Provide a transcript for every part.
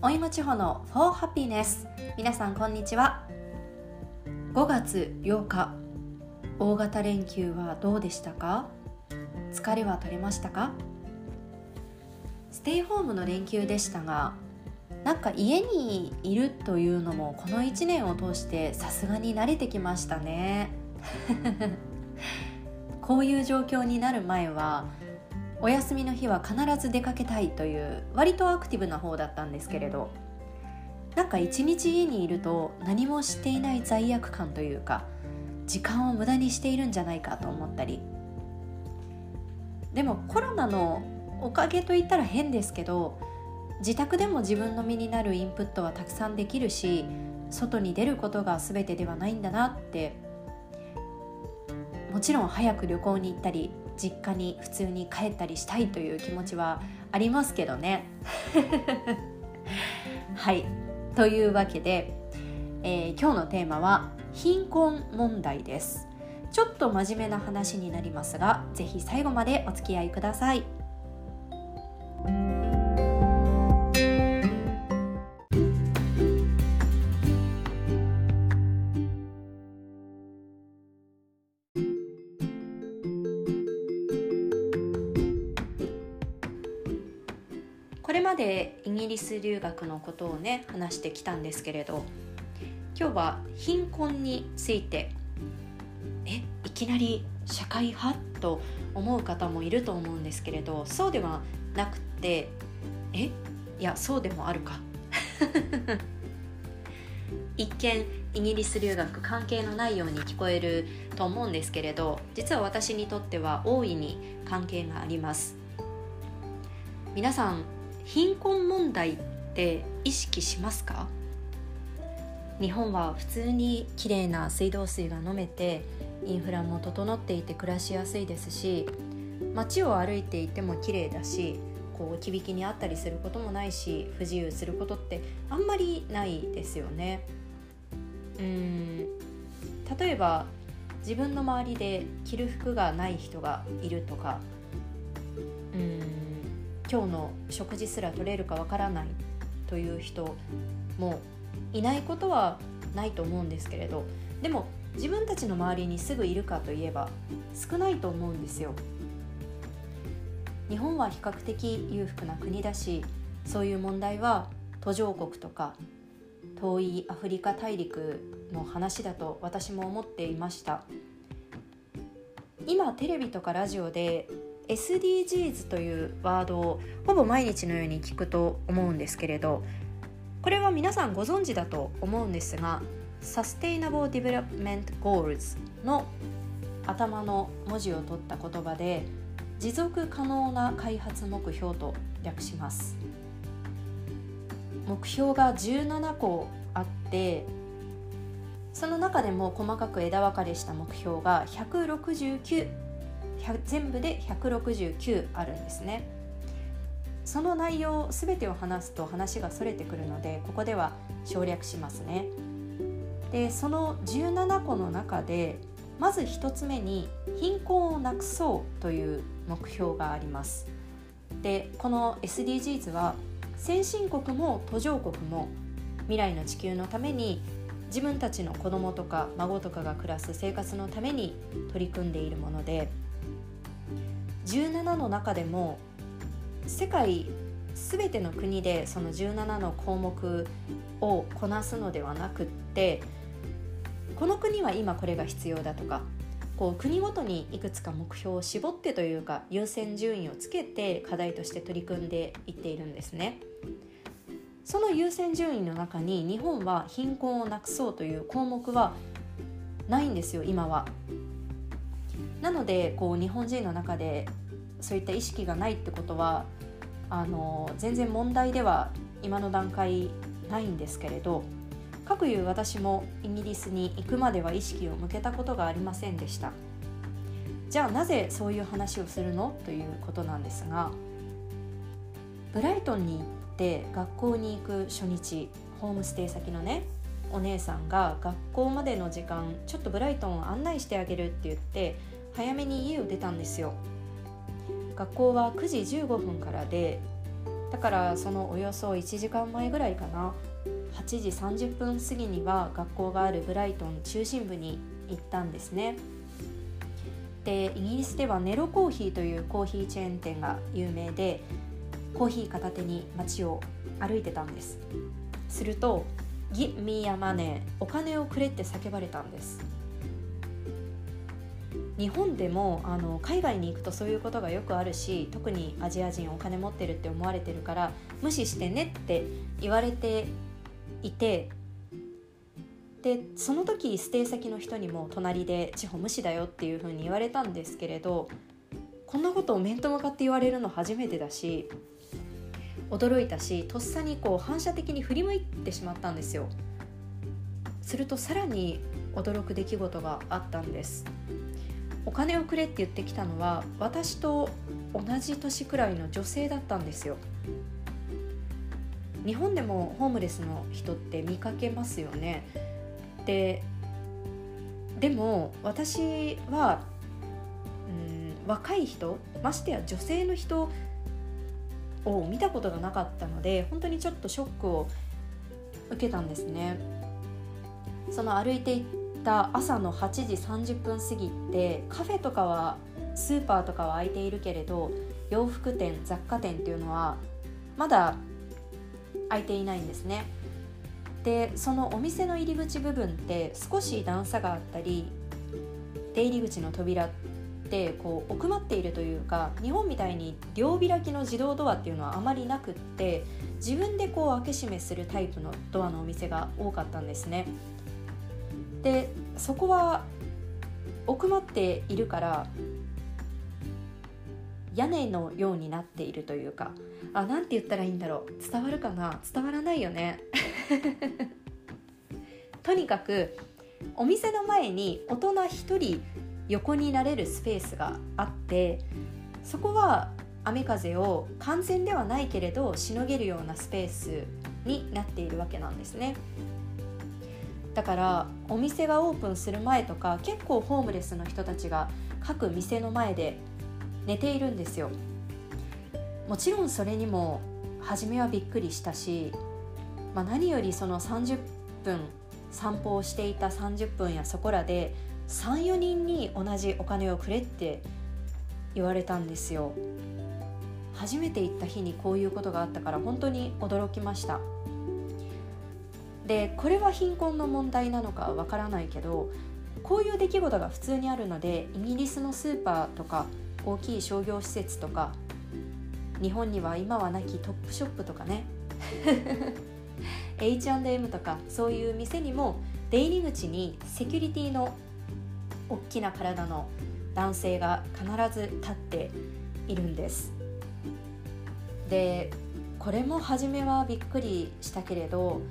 おいも地方の For Happiness 皆さんこんにちは。5月8日大型連休はどうでしたか？疲れは取れましたか？ステイホームの連休でしたがなんか家にいるというのもこの1年を通してさすがに慣れてきましたね。こういう状況になる前はお休みの日は必ず出かけたいという割とアクティブな方だったんですけれどなんか一日家にいると何もしていない罪悪感というか時間を無駄にしているんじゃないかと思ったり。でもコロナのおかげといったら変ですけど自宅でも自分の身になるインプットはたくさんできるし外に出ることが全てではないんだなってもちろん早く旅行に行ったり実家に普通に帰ったりしたいという気持ちはありますけどね。はいというわけで、えー、今日のテーマは貧困問題です。ちょっと真面目な話になりますが是非最後までお付き合いください。れまでイギリス留学のことをね話してきたんですけれど今日は貧困についてえいきなり社会派と思う方もいると思うんですけれどそうではなくてえいやそうでもあるか。一見イギリス留学関係のないように聞こえると思うんですけれど実は私にとっては大いに関係があります。皆さん貧困問題って意識しますか？日本は普通にきれいな水道水が飲めてインフラも整っていて暮らしやすいですし街を歩いていても綺麗だしこう置き引きにあったりすることもないし不自由することってあんまりないですよね。うん。例えば自分の周りで着る服がない人がいるとか。うん。今日の食事すら取れるかわからないという人もいないことはないと思うんですけれどでも自分たちの周りにすぐいるかといえば少ないと思うんですよ。日本は比較的裕福な国だしそういう問題は途上国とか遠いアフリカ大陸の話だと私も思っていました今テレビとかラジオで SDGs というワードをほぼ毎日のように聞くと思うんですけれどこれは皆さんご存知だと思うんですが Sustainable Development Goals の頭の文字を取った言葉で持続可能な開発目標と略します。目標が17個あってその中でも細かく枝分かれした目標が169全部で169あるんですね。その内容全てを話すと話がそれてくるのでここでは省略しますね。でその17個の中でまず1つ目に貧困をなくそうという目標があります。でこの SDGs は先進国も途上国も未来の地球のために自分たちの子供とか孫とかが暮らす生活のために取り組んでいるもので17の中でも世界全ての国でその17の項目をこなすのではなくってこの国は今これが必要だとかこう国ごとにいくつか目標を絞ってというか優先順位をつけて課題として取り組んでいっているんですね。その優先順位の中に日本は貧困をなくそうという項目はないんですよ今は。なのでこう日本人の中でそういった意識がないってことはあの全然問題では今の段階ないんですけれどかくいう私もイギリスに行くまでは意識を向けたことがありませんでしたじゃあなぜそういう話をするの？ということなんですがブライトンに行って学校に行く初日ホームステイ先のねお姉さんが学校までの時間ちょっとブライトンを案内してあげるって言って早めに家を出たんですよ。学校は9時15分からでだからそのおよそ1時間前ぐらいかな。8時30分過ぎには学校があるブライトン中心部に行ったんですね。でイギリスではネロコーヒーというコーヒーチェーン店が有名でコーヒー片手に街を歩いてたんです。すると「Give me a money」お金をくれって叫ばれたんです。日本でもあの海外に行くとそういうことがよくあるし特にアジア人お金持ってるって思われてるから無視してねって言われていてでその時ステイ先の人にも隣で「地方無視だよ」っていうふうに言われたんですけれどこんなことを面と向かって言われるの初めてだし驚いたしとっさにこう反射的に振り向いてしまったんですよ。するとさらに驚く出来事があったんです。お金をくれって言ってきたのは私と同じ年くらいの女性だったんですよ。日本でもホームレスの人って見かけますよね。ででも私はうん若い人ましてや女性の人を見たことがなかったので本当にちょっとショックを受けたんですね。その歩いていった朝の8時30分過ぎってカフェとかはスーパーとかは開いているけれど洋服店雑貨店っていうのはまだ開いていないんですね。でそのお店の入り口部分って少し段差があったり出入り口の扉ってこう奥まっているというか日本みたいに両開きの自動ドアっていうのはあまりなくって自分でこう開け閉めするタイプのドアのお店が多かったんですね。でそこは奥まっているから屋根のようになっているというかあなんて言ったらいいんだろう。伝わるかな？伝わらないよね。とにかくお店の前に大人1人横になれるスペースがあってそこは雨風を完全ではないけれどしのげるようなスペースになっているわけなんですね。だからお店がオープンする前とか結構ホームレスの人たちが各店の前で寝ているんですよもちろんそれにも初めはびっくりしたし、まあ、何よりその30分散歩をしていた30分やそこらで34人に同じお金をくれって言われたんですよ。初めて行った日にこういうことがあったから本当に驚きました。でこれは貧困の問題なのかわからないけどこういう出来事が普通にあるのでイギリスのスーパーとか大きい商業施設とか日本には今はなきトップショップとかね。H&M とかそういう店にも出入り口にセキュリティの大きな体の男性が必ず立っているんですでこれも初めはびっくりしたけれど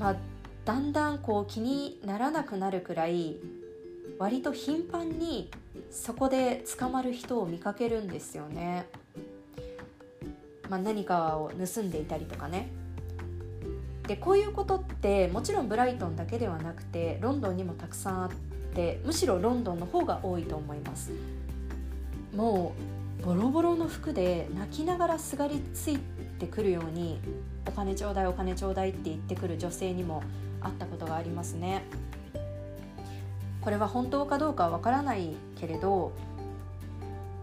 まあ、だんだんこう気にならなくなるくらい割と頻繁にそこで捕まる人を見かけるんですよね。まあ、何かを盗んでいたりとかね。でこういうことってもちろんブライトンだけではなくてロンドンにもたくさんあってむしろロンドンの方が多いと思います。もうボロボロの服で泣きながらすがりついてくるようにお金ちょうだいお金ちょうだいって言ってくる女性にも会ったことがありますねこれは本当かどうかはわからないけれど、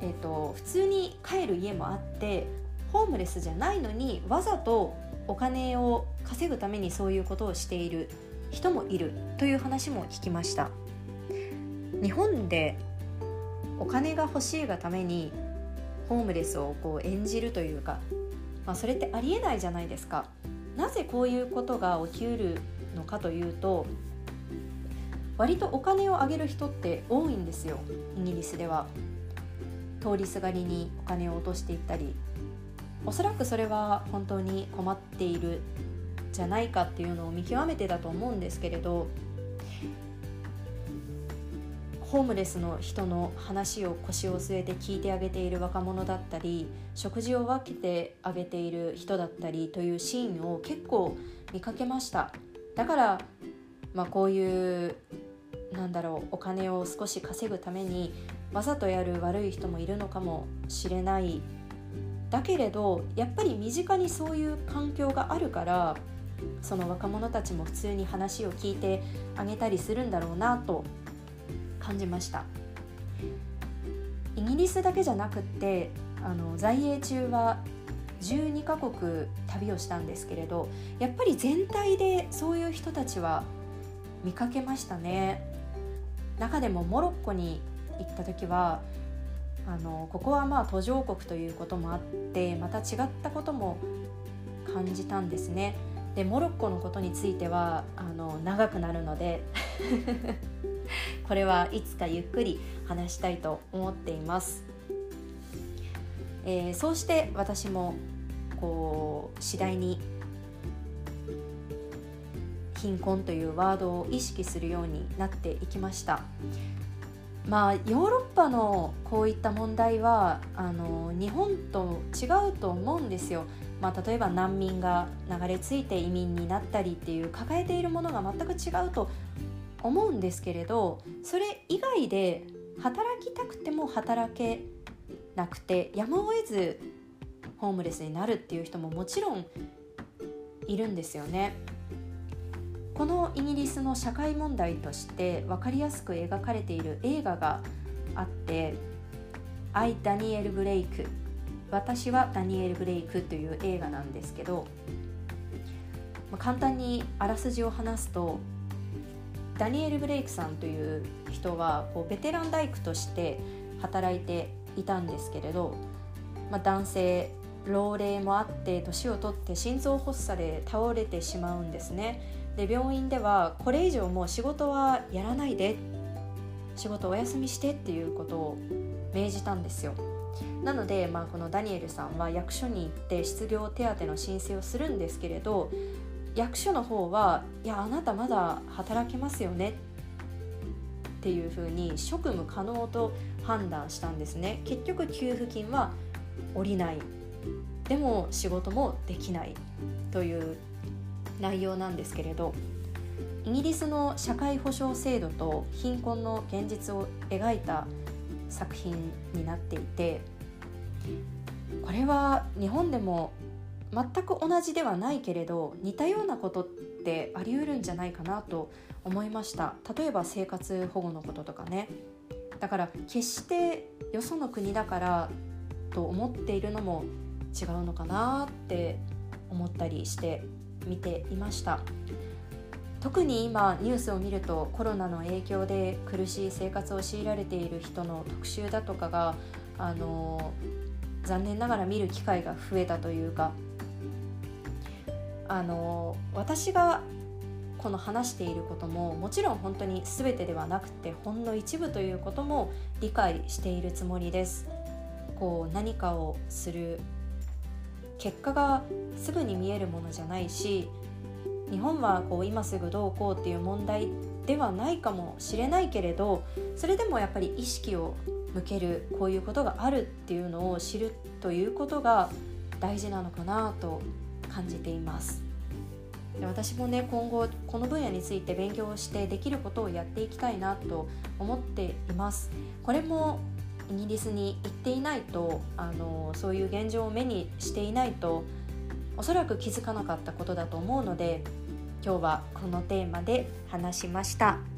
えーと、普通に帰る家もあってホームレスじゃないのにわざとお金を稼ぐためにそういうことをしている人もいるという話も聞きました日本でお金が欲しいがためにホームレスをこう演じるというかまあ、それってありえないじゃないですか。なぜこういうことが起きうるのかというと割とお金をあげる人って多いんですよイギリスでは。通りすがりにお金を落としていったりおそらくそれは本当に困っているじゃないかっていうのを見極めてだと思うんですけれどホームレスの人の話を腰を据えて聞いてあげている若者だったり食事を分けてあげている人だったりというシーンを結構見かけました。だから、まあ、こういうなんだろうお金を少し稼ぐためにわざとやる悪い人もいるのかもしれない。だけれどやっぱり身近にそういう環境があるからその若者たちも普通に話を聞いてあげたりするんだろうなと感じました。イギリスだけじゃなくってあの在英中は12カ国旅をしたんですけれどやっぱり全体でそういう人たちは見かけましたね。中でもモロッコに行った時はあのここはまあ途上国ということもあってまた違ったことも感じたんですね。でモロッコのことについてはあの長くなるので これはいつかゆっくり話したいと思っています、えー、そうして私もこう次第に貧困というワードを意識するようになっていきました。まあヨーロッパのこういった問題はあの日本と違うと思うんですよ。まあ、例えば難民が流れ着いて移民になったりっていう抱えているものが全く違うと思うんですけれどそれ以外で働きたくても働けなくてやむを得ずホームレスになるっていう人ももちろんいるんですよね。このイギリスの社会問題として分かりやすく描かれている映画があって「アイ・ダニエル・ブレイク」私はダニエル・ブレイクという映画なんですけど、簡単にあらすじを話すとダニエル・ブレイクさんという人はこうベテラン大工として働いていたんですけれど、まあ、男性老齢もあって年を取って心臓発作で倒れてしまうんですね。で病院ではこれ以上もう仕事はやらないで仕事お休みしてっていうことを命じたんですよ。なので、まあ、このダニエルさんは役所に行って失業手当の申請をするんですけれど役所の方はいやあなたまだ働けますよね。っていうふうに職務可能と判断したんですね。結局給付金は下りない。でも仕事もできない。という内容なんですけれどイギリスの社会保障制度と貧困の現実を描いた作品になっていてこれは日本でも全く同じではないけれど似たようなことってあり得るんじゃないかなと思いました。例えば生活保護のこととかね。だから決してよその国だからと思っているのも違うのかなって思ったりして見ていました。特に今ニュースを見るとコロナの影響で苦しい生活を強いられている人の特集だとかがあの残念ながら見る機会が増えたというかあの私がこの話していることももちろん本当に全てではなくてほんの一部ということも理解しているつもりです。こう何かをする結果がすぐに見えるものじゃないし日本はこう今すぐどうこうっていう問題ではないかもしれないけれどそれでもやっぱり意識を向けるこういうことがあるっていうのを知るということが大事なのかなと感じていますで私もね今後この分野について勉強してできることをやっていきたいなと思っていますこれもイギリスに行っていないとあのそういう現状を目にしていないとおそらく気づかなかったことだと思うので今日はこのテーマで話しました。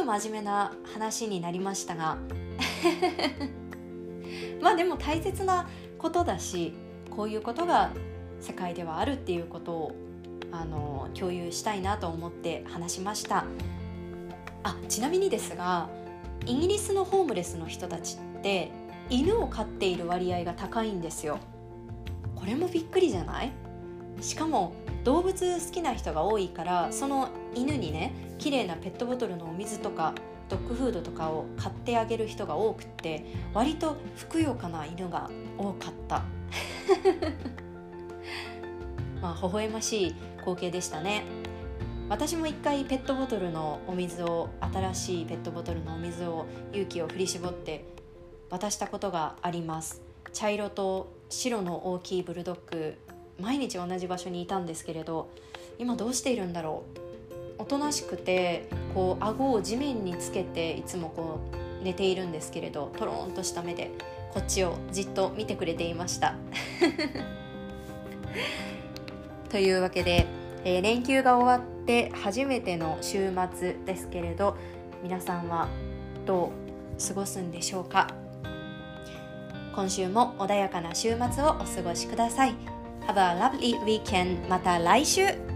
く真面目な話になりましたが。まあでも大切なことだしこういうことが世界ではあるっていうことをあの共有したいなと思って話しました。あちなみにですがイギリスのホームレスの人たちって犬を飼っている割合が高いんですよ。これもびっくりじゃない？しかも動物好きな人が多いからその犬にね綺麗なペットボトルのお水とかドッグフードとかを買ってあげる人が多くって割とふくよかな犬が多かった。まあ微笑ましい光景でしたね。私も一回ペットボトルのお水を新しいペットボトルのお水を勇気を振り絞って渡したことがあります。茶色と白の大きいブルドッグ毎日同じ場所にいたんですけれど今どうしているんだろう。おとなしくてこう顎を地面につけていつもこう寝ているんですけれどトローンとした目でこっちをじっと見てくれていました。というわけで、えー、連休が終わって初めての週末ですけれど皆さんはどう過ごすんでしょうか。今週も穏やかな週末をお過ごしください。Have a lovely weekend また来週